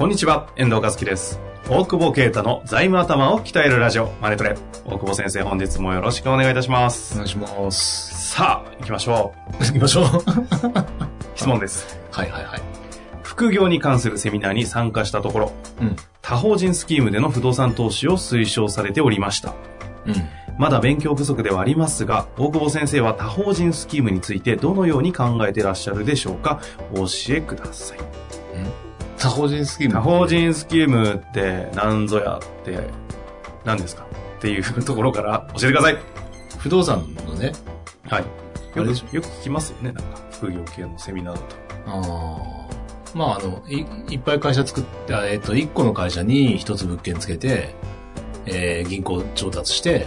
こんにちは、遠藤和樹です。大久保啓太の財務頭を鍛えるラジオ、マネトレ。大久保先生、本日もよろしくお願いいたします。お願いします。さあ、行きましょう。行きましょう。質問です。はいはいはい。副業に関するセミナーに参加したところ、うん。他法人スキームでの不動産投資を推奨されておりました。うん。まだ勉強不足ではありますが、大久保先生は他法人スキームについてどのように考えていらっしゃるでしょうか？お教えください。他法人スキーム。他法人スキームって何ぞやって何ですか？っていうところから教えてください。不動産のね。はい。よくよく聞きますよね、なんか副業系のセミナーだと。ああ。まああの、い、いっぱい会社作って、あえっと、一個の会社に一つ物件つけて、えー、銀行調達して、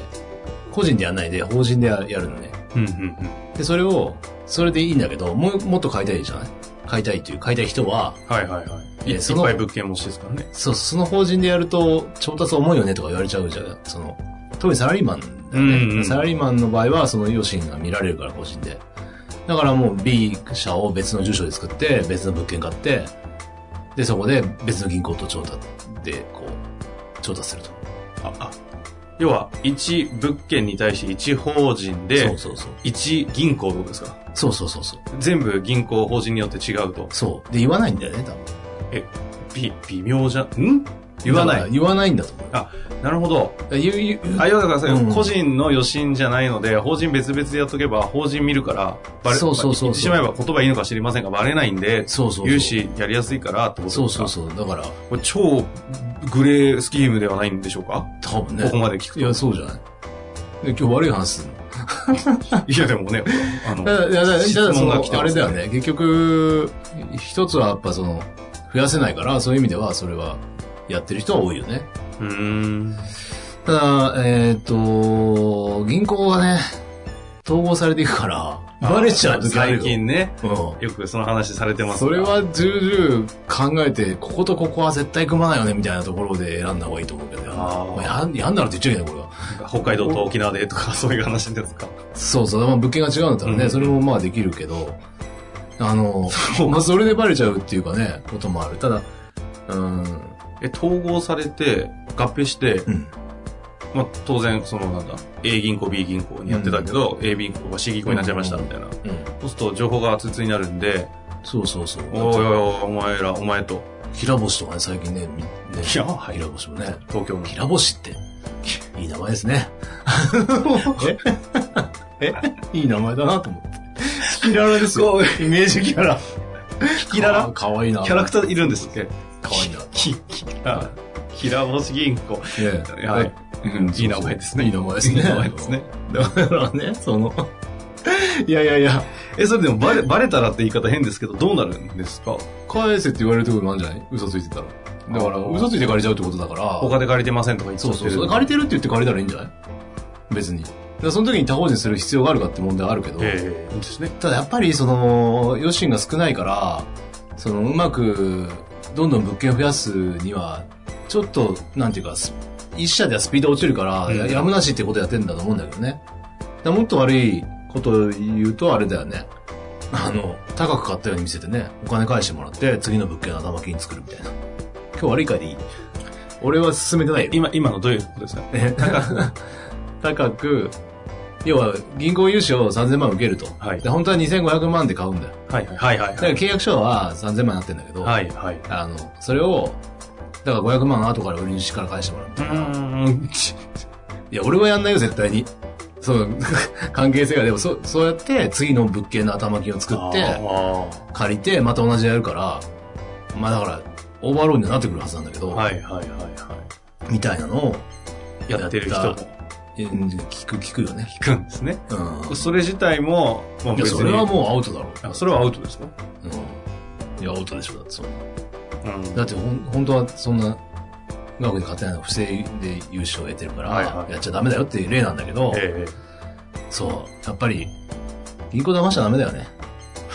個人でやらないで法人でややるのね。うんうんうん。で、それを、それでいいんだけど、もう、もっと買いたいじゃない？買いたいっていう、買いたい人は、はいはいはい。いいっえそのぱい物件持ちですからね。そう、その法人でやると、調達重いよねとか言われちゃうじゃん。その、特にサラリーマンだよね。うんうんサラリーマンの場合は、その余震が見られるから、個人で。だからもう B 社を別の住所で作って、別の物件買って、で、そこで別の銀行と調達で、こう、調達すると。あ、あ。要は、一物件に対して一法人そでう、そうそう。一銀行とですか？そうそうそうそう。全部銀行、法人によって違うと。そう。で、言わないんだよね、多分。え、び、微妙じゃ、ん？言わない。言わないんだと思う。あ、なるほど。だから言う、言う、あ、要はだからさ、うん個人の余震じゃないので、法人別々でやっとけば、法人見るから、バレ、そうそうそう言ってしまえば言葉いいのか知りませんが、バレないんで、そうそう。融資やりやすいからってことですか？そうそうそう。だから、これ超グレースキームではないんでしょうか？多分ね。ここまで聞くと。いや、そうじゃない。で今日悪い話するの？いやでもね、あの、いやだ質問が来ての、あれだよね。結局、一つはやっぱその、増やせないから、そういう意味では、それは、やってる人は多いよね。うーん。ただ、えっ、と、銀行がね、統合されていくから、バレちゃう時あるよ。最近ね、うん。よくその話されてますそがれは重々考えて、こことここは絶対組まないよね、みたいなところで選んだ方がいいと思うけどね。あやん、やんならって言っちゃいけない、これは。北海道と沖縄でとかそういう話ですか。そうそう、まあ、物件が違うんだったらね、うんそれもまあできるけど、あの、まあそれでバレちゃうっていうかね、こともある。ただ、うん、え、統合されて、合併して、うん、まあ当然、そのなんだ、A 銀行、B 銀行にやってたけど、A 銀行が C 銀行になっちゃいましたみたいな。うん。そうすると情報が厚々になるんで、そうそうそう。おいおいお前ら、お前と、平星とかね、最近ね、みね 平星もね、東京の。平星って、いい名前ですね。え？え？いい名前だなと思って。キララですよ。イメージキャラ。キララ？かわいいな。キャラクターいるんですっけ？かわいいな。き、きら、平星銀行。ねはい。うんいい名前ですね。いい名前ですね。いい名前ですね。だからね、その、いやいやいや、え、それでもバレ、バレたらって言い方変ですけど、どうなるんですか？返せって言われるところもあるんじゃない？嘘ついてたら。だから、嘘ついて借りちゃうってことだから。他で借りてませんとか言ってる。そうそうそう。借りてるって言って借りたらいいんじゃない？別に。その時に他法人する必要があるかって問題はあるけど、ええですね。ただやっぱりその、余震が少ないから、その、うまく、どんどん物件を増やすには、ちょっと、なんていうか、ス一社ではスピード落ちるから、うんややむなしってことやってんだと思うんだけどね。もっと悪いことを言うとあれだよね。あの、高く買ったように見せてね、お金返してもらって、次の物件の頭金作るみたいな。今日悪い回でいい？俺は進めてないよ。今、今のどういうことですか？ね高く、要は銀行融資を3000万受けると。はいで、本当は2500万で買うんだよ。はいはいはいはいだから契約書は3000万になってんだけど、はいはい。あの、それを、だから500万後から売り主から返してもらうみたいな。ん。いや、俺はやんないよ、絶対に。そう、関係性が、でもそ、そうやって次の物件の頭金を作って、あ借りて、また同じやるから、まあだから、オーバーローンにはなってくるはずなんだけど、あ。はいはいはいはみたいなのをい。やってる人もやっうん聞く、聞くよね。聞くんですね。うん。それ自体も、まあいや、それはもうアウトだろう。あそれはアウトですかうん。いや、アウトでしょ、だってそんな。うん。だってほん、本当はそんな、額で勝てないの不正で優勝を得てるから、はいはいやっちゃダメだよっていう例なんだけど、えそう、やっぱり、銀行騙しちゃダメだよね。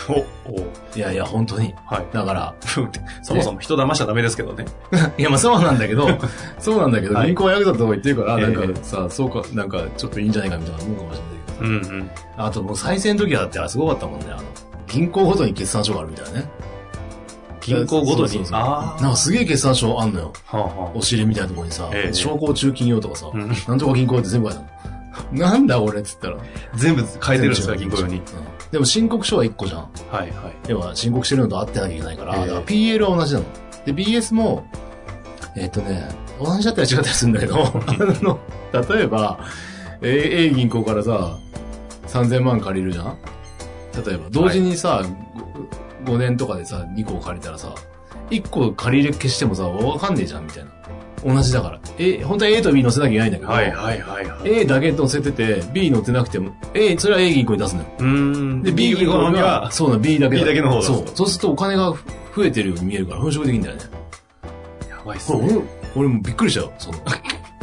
えお、お、いやいや、本当に。はい。だから、そもそも人騙しちゃダメですけどね。いや、まあそうなんだけど、そうなんだけど、はい銀行は役だとか言ってるから、なんええかさ、そうか、なんかちょっといいんじゃないかみたいな思うかもしれないけど、うんうん。あともう再生の時はだってあれすごかったもんね、あの、銀行ごとに決算書があるみたいなね。銀行ごとに？ああ。なんかすげえ決算書あんのよ。はあはお尻みたいなところにさ、ええ商工中金用とかさ、うんなんとか銀行って全部書いてあ。なんだ俺っつったら。全部変えてるんですか、銀行用に。うんでも申告書は1個じゃん。はいはい。要は申告してるのと合ってなきゃいけないから、ええだから PL は同じなの。で、BS も、えっ、とね、同じだったり違ったりするんだけど、あの、例えば、A, A 銀行からさ、3000万借りるじゃん？例えば、同時にさ、5, 年とかでさ、2個借りたらさ、1個借りれ消してもさ、わかんねえじゃん、みたいな。同じだから。え、本当は A と B 載せなきゃいけないんだけど、はいはいはいはい。A だけ載せてて、B 載ってなくても、A、それは A 銀行に出すのよ。うーん。で、B 銀行が、は、そうな、B だけ B だけの方だそう。そうするとお金が増えてるように見えるから、粉飾できるんだよね。やばいっすこれ、ね。俺、俺もびっくりしたよ。その、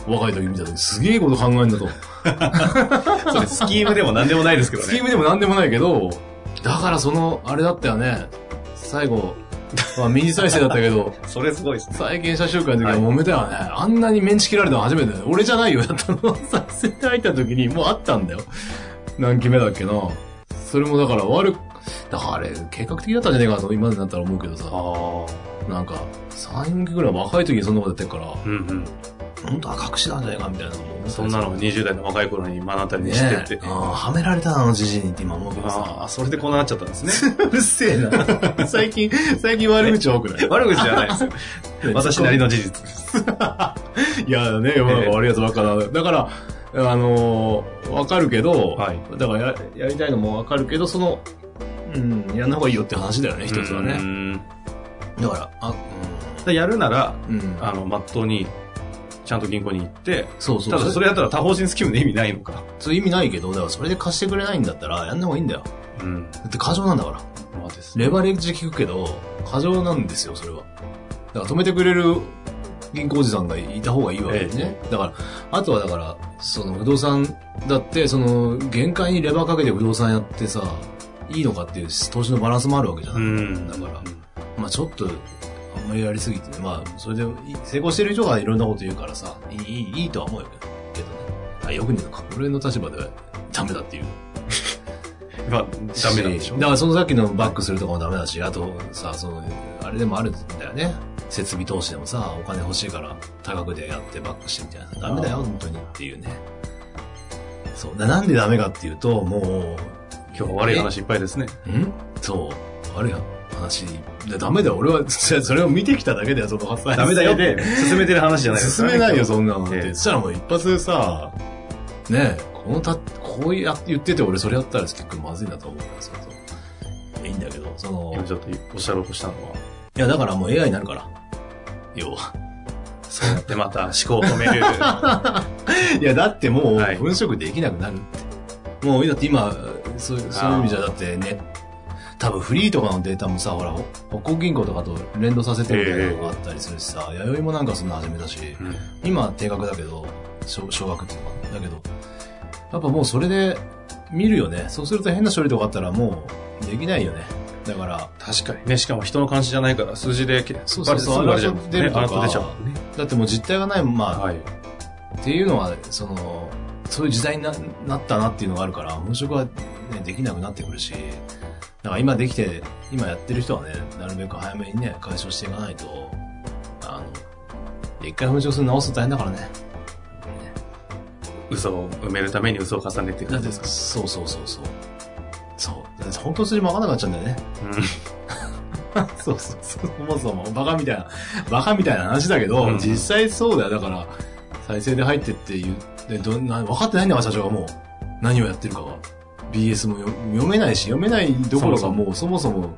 若い時見た時、すげえこと考えんだと。それスキームでも何でもないですけどね。スキームでもなんでもないけど、だからその、あれだったよね。最後、まあ、右再生だったけど、それすごいですね。債権者集会の時は揉めたよね。あんなにメンチ切られたの初めて。俺じゃないよ、やったの。再生で入った時にもうあったんだよ。何期目だっけな。それもだから悪く、だからあれ、計画的だったんじゃねえかなと今になったら思うけどさ。なんか、3、4期ぐらい若い時にそんなことやってるから、うんうん。本当は隠しなんじゃないかみたいなそんなのを20代の若い頃に目の当たりにねしてって。え。ああ、はめられたな、あのじじいにって今思うけどあさ。あ、それでこうなっちゃったんですね。うるせえな。最近、最近悪口多くない悪口じゃないですよ。私なりの事実です。いやね、世の中悪いやつばっかだ。だから、あのーわかるけど、はいだからややりたいのもわかるけど、その、うん、やんな方がいいよって話だよね、一つはうね。んだから、あ、でやるなら、うん。うん。あの、まっとうに、ちゃんと銀行に行って、そうそう。ただそれやったら多方針スキームの意味ないのか。そう意味ないけど、だからそれで貸してくれないんだったら、やんな方がいいんだよ。うん。だって過剰なんだから。まあですね。レバレッジ聞くけど、過剰なんですよ、それは。だから止めてくれる銀行おじさんがいた方がいいわけですね。だから、あとはだから、その不動産だって、その、限界にレバーかけて不動産やってさ、いいのかっていう投資のバランスもあるわけじゃない。うん。だから、まあちょっと、あんまりやりすぎてね、まあ、それでい成功してる人がいろんなこと言うからさ、いい、いい、とは思うよけどね。あ、よくねえのか。俺の立場ではダメだっていう。まあ、ダメなんでしょだからそのさっきのバックするとかもダメだし、あとさ、その、あれでもあるんだよね。設備投資でもさ、お金欲しいから多額でやってバックしてみたいな。ダメだよ、本当にっていうね。そう。だなんでダメかっていうと、もう、今日は悪い話いっぱいですね。え？ん？そう。悪い話。でダメだよ。俺は、それを見てきただけだよ、その発売ダメだよって、進めてる話じゃないですか、進めないよ、そんなの。ええって。そしたらもう一発でさ、ねえ、このた、こうや言ってて俺それやったら結構まずいなと思うからさ。そういいんだけど、その、今ちょっとおっしゃろうとしたのは、いや、だからもう AI になるから。要は。そうやってまた思考を止める。いや、だってもう、はい粉飾できなくなるって。もう、だって今、そうそういう意味じゃ、だってね、多分フリーとかのデータもさ、ほら、北国銀行とかと連動させてるみたいなのがあったりするしさ、弥生もなんかそんな始めたし、うん今低額だけど、小小学っていうのかなだけど、やっぱもうそれで見るよね。そうすると変な処理とかあったらもうできないよね。だから、確かにね、しかも人の監視じゃないから、数字で、そうそうそうバレちゃう出るとか出ちゃうね。だってもう実態がない、まあ、はい。っていうのは、その、そういう時代にななったなっていうのがあるから、本職は、ね、できなくなってくるし、だから今できて、今やってる人はね、なるべく早めにね、解消していかないと、あの、一回本職するの直すと大変だからね。嘘を埋めるために嘘を重ねていくだって、んですか？そうそうそうそう。そう。だって本当の数字もわかんなくなっちゃうんだよね。そうそうそう。そもそも、バカみたいな、バカみたいな話だけど、うん実際そうだよ。だから、再生で入ってっていう、で、どんな、分かってないんだから、社長がもう、何をやってるかが。BS もよ読めないし、読めないどころかそもう、そもそも、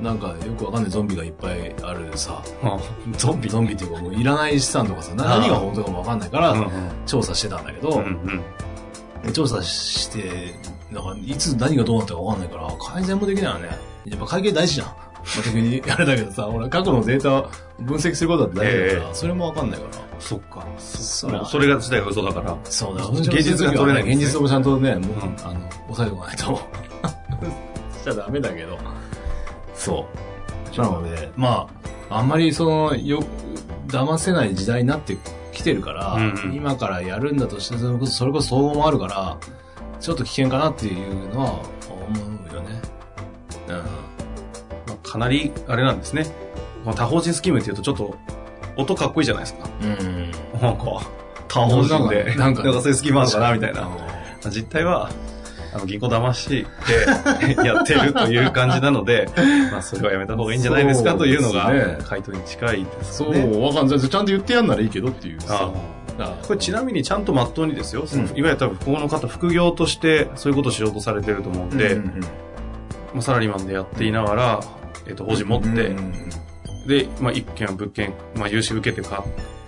なんか、よくわかんないゾンビがいっぱいあるさ、うんゾンビゾンビっていうかもういらない資産とかさ、何が本当かもわかんないから、うん調査してたんだけど、調査してだから、いつ何がどうなったかわかんないから、改善もできないよね。やっぱ会計大事じゃん。まあ、逆に、あれだけどさ、俺過去のデータ分析することだって大事だから、ええそれもわかんないから。そっか。そそそれが自体が嘘だから。そうだ、現実が取れないね現実をちゃんとね、もう、うんあの、抑えておかないと。しちゃダメだけど。そう。なので、まあ、あんまりその、よ、騙せない時代になってきてるから、うんうん今からやるんだとして、それこそ、それこそ総合もあるから、ちょっと危険かなっていうのはかなり、あれなんですね。この多法人スキームっていうとちょっと、音かっこいいじゃないですか。うん。なんか、多法人で、なんかなんかそういうスキームあるのかなみたいな。あ実態は、あの、銀行騙してやってるという感じなので、まあ、それはやめた方がいいんじゃないですかというのが回答に近いですそう、ね。わかんない。ちゃんと言ってやんならいいけどっていうさ。あこれちなみにちゃんとまっとうにですよ、うんいわゆる多分ここの方副業としてそういうことをしようとされてると思うんで、うんうんうんまあ、サラリーマンでやっていながら、えっと法人持って、うんうんで、まあ、一件物件、まあ、融資受けて買っ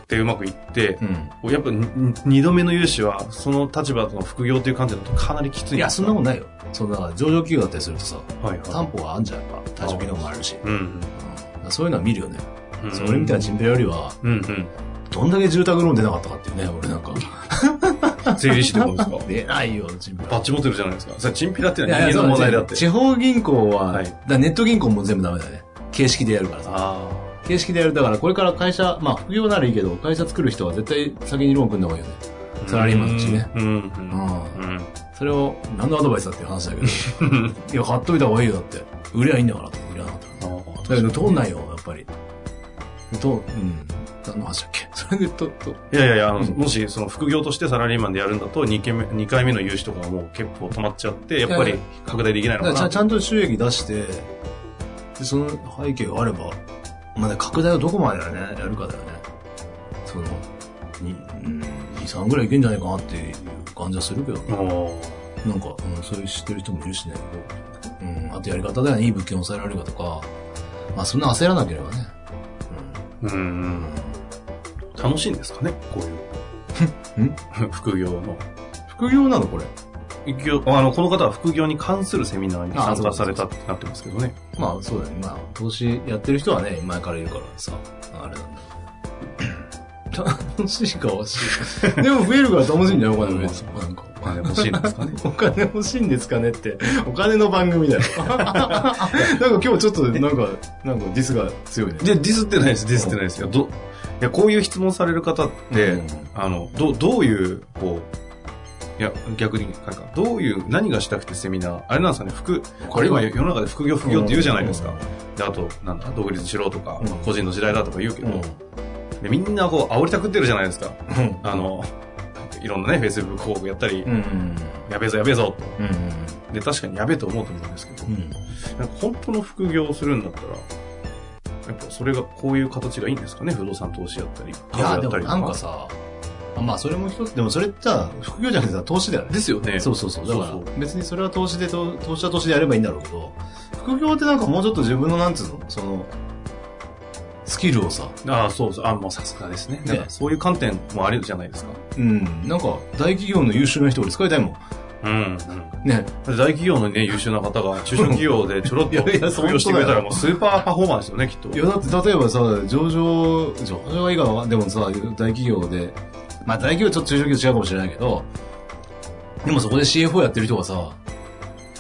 てうまくいってう、ん。やっぱに二度目の融資はその立場の副業という観点だとかなりきついいや、そんなこととないよ。そんな、上場企業だったりするとさ、はいはい担保があんじゃん、やっぱ。退職機能もあるし。うんうんそういうのは見るよね。うん。それみたいなチンペラよりは、うんうん。どんだけ住宅ローン出なかったかっていうね、俺なんか。税理士ってことですか？出ないよ、チンペラ。バッチ持ってるじゃないですか。それ、チンピラってのは人間の問題だって。地方銀行は、はいだネット銀行も全部ダメだよね。形式でやるからさ。あ形式でやる。だからこれから会社、まあ副業ならいいけど、会社作る人は絶対先にローン組んだ方がいいよね。あ。サラリーマンのうちね。うん。うん。それを、何のアドバイスだっていう話だけど。いや、買っといた方がいいよ、だって。売りゃいいんだからって、売りゃなかったら。だけど、通んないよ、やっぱり。と、うん。何の話だっけ？それで、と、と、いやいやいや、あの、うんもし、その副業としてサラリーマンでやるんだと、2件目、二回目の融資とかはもう結構止まっちゃって、やっぱり拡大できないのかな。ちゃんちゃんと収益出して、で、その背景があれば、まあね、拡大をどこまでだね、やるかだよね。その、に、うん、2、3ぐらいいけんじゃないかなっていう感じはするけどね。なんか、うん、そういう知ってる人もいるしね。うん、あとやり方だよね、いい物件を抑えられるかとか、まあそんな焦らなければね。うんうん。楽しいんですかねこういう。副業の。副業なのこれ？副業あの、この方は副業に関するセミナーに参加されたってなってますけどね。まあそうだよね。まあ、投資やってる人はね、前からいるからさ、あれなんだ。楽しいか欲しい。でも増えるから楽しいんじゃない？お金増えてなんか。お金欲しいんですかね。お金欲しいんですかねって、お金の番組だよ。なんか今日ちょっとなんか、なんかディスが強いね。で、ディスってないです、ディスってないですよ。ど、いや、こういう質問される方って、うんあの、ど、どういう、こう、いや、逆に、なんか、どういう、何がしたくてセミナー、あれなんですかね、副、これ今世の中で副業副業って言うじゃないですか。で、あと、なんだ、独立しろとか、うん個人の時代だとか言うけど、うん。でみんなこう、煽りたくってるじゃないですか。うん。あの、いろんなね、Facebook 広告やったり、うん。やべえぞやべえぞと。うん。で、確かにやべえと思うと思うんですけど、うん。なんか本当の副業をするんだったら、やっぱそれがこういう形がいいんですかね？不動産投資やったり。いや、でもなんかさ、あまあそれも一つ、でもそれってさ、副業じゃなくてさ、投資だよね。ですよね。そうそうそう。だから、別にそれは投資で、投投資は投資でやればいいんだろうけど、副業ってなんかもうちょっと自分のなんつうの？その、スキルをさ、ああ、そうそう。あもうさすがですね。ねそういう観点もあるじゃないですか。うん、なんか大企業の優秀な人俺使いたいもん。うん、うん。ね。大企業のね、優秀な方が中小企業でちょろっと いやいや副業してくれたらもうスーパーパフォーマーですよね、きっと。いや、だって例えばさ、上場、上場はいいかなでもさ、大企業で、まあ大企業ちょっと中小企業違うかもしれないけど、でもそこで CFO やってる人がさ、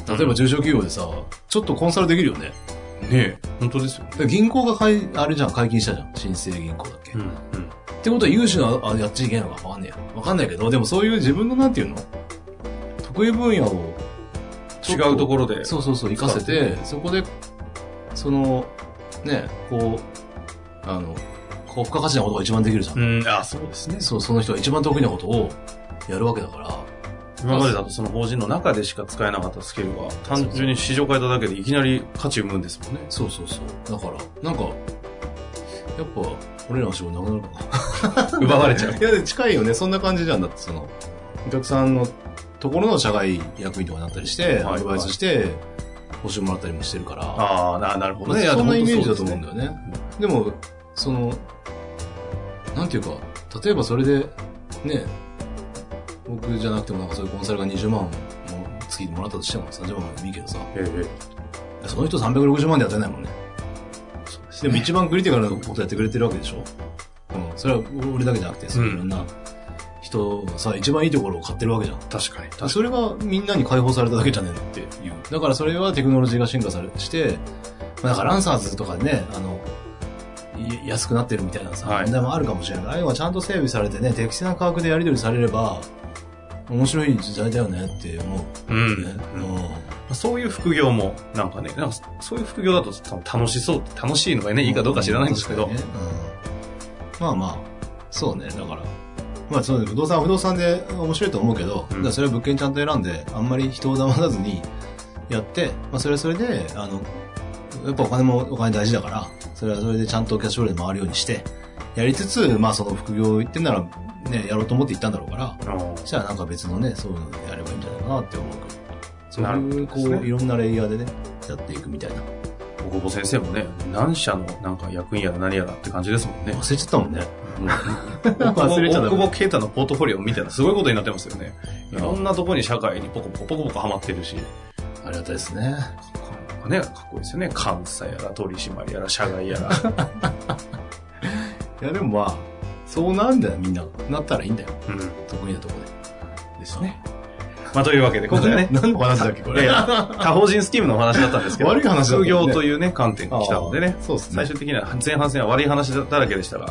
例えば中小企業でさ、ちょっとコンサルできるよね。ねえ、本当ですよね。で銀行がかい、あれじゃん、解禁したじゃん。新生銀行だっけ。うん、うん。ってことは優秀な、あ、やっちゃいけないのかわかんねえや。わかんないけど、でもそういう自分のなんていうの得意分野を違うところで。そうそうそう、活かせて、そこで、その、ね、こう、あの、こう、価値なことが一番できるじゃん。うん、あそうですね。そう、その人が一番得意なことをやるわけだから、今までだとその法人の中でしか使えなかったスキルが、単純に市場変えただけでいきなり価値生むんですもんね。そうそうそう。だから、なんか、やっぱ、俺らの仕事なくなるかな。奪われちゃう。いや、で近いよね。そんな感じじゃん。だってその、お客さんのところの社外役員とかになったりして、はいアドバイスして、報酬もらったりもしてるから、ああ、ななるほどね。そんなイメージだと思うん本だよね。でも、その、なんていうか、例えばそれで、ね、僕じゃなくてもなんかそういうコンサルが20万も月月にもらったとしても30万でもいいけどさ、ええ。その人360万でやってないもんね。でも一番クリティカルなことやってくれてるわけでしょうん。それは俺だけじゃなくて、そういろんな人がさ、一番いいところを買ってるわけじゃん。確かに。確かそれがみんなに解放されただけじゃねえっていう。だからそれはテクノロジーが進化されして、まあ、だからランサーズとかね、あの、い安くなってるみたいなさ、はい問題もあるかもしれない。ああいうのがちゃんと整備されてね、適正な価格でやり取りされれば、面白い時代だよねって思う。に。うん。ね。うんそういう副業も、なんかね、なんかそういう副業だと楽しそう、楽しいのがね、いいかどうか知らないんですけど、確かにねうんまあまあ、そうね、だから。まあそうね、不動産は不動産で面白いと思うけど、うんそれは物件ちゃんと選んで、あんまり人を騙さずにやって、まあそれはそれで、あの、やっぱお金もお金大事だから、それはそれでちゃんとキャッシュフローで回るようにして、やりつつ、まあその副業行ってんなら、ね、やろうと思って行ったんだろうから、うんじゃあなんか別のね、そういうのやればいいんじゃないかなって思うけど。そうなるほいう、こどですねう、いろんなレイヤーでね、やっていくみたいな。小久保先生もね、何社のなんか役員やら何やらって感じですもんね。忘れちゃったもんね。忘れちゃダメ大久保啓太のポートフォリオみたいなすごいことになってますよね。いろんなとこに社会にポコポコポコポコハマってるし、ありがたいですね。かね、かっこいいですよね。監査やら取締やら社外やら。いや、でもまあ、そうなんだよ、みんな。なったらいいんだよ。うん。得意なとこで。ですね。まあというわけで、今回はね、何の話だっけ、これ。他法 人スキームのお話だったんですけど、悪い話だ副業というね、観点が来たのでね、そうですね最終的には前半戦は悪い話だらけでしたが、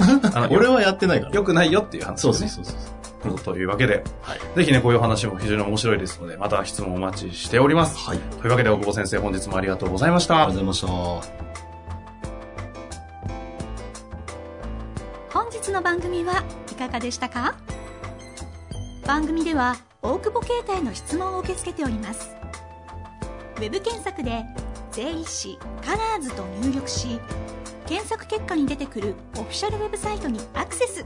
俺はやってないから。良くないよっていう話そうですね。そうそうそう。というわけで、はいぜひね、こういう話も非常に面白いですので、また質問お待ちしております。はい。というわけで、大久保先生、本日もありがとうございましたありがとう。ございました。本日の番組はいかがでしたか？番組では大久保携帯の質問を受け付けておりますウェブ検索で「税理士カラーズと入力し検索結果に出てくるオフィシャルウェブサイトにアクセス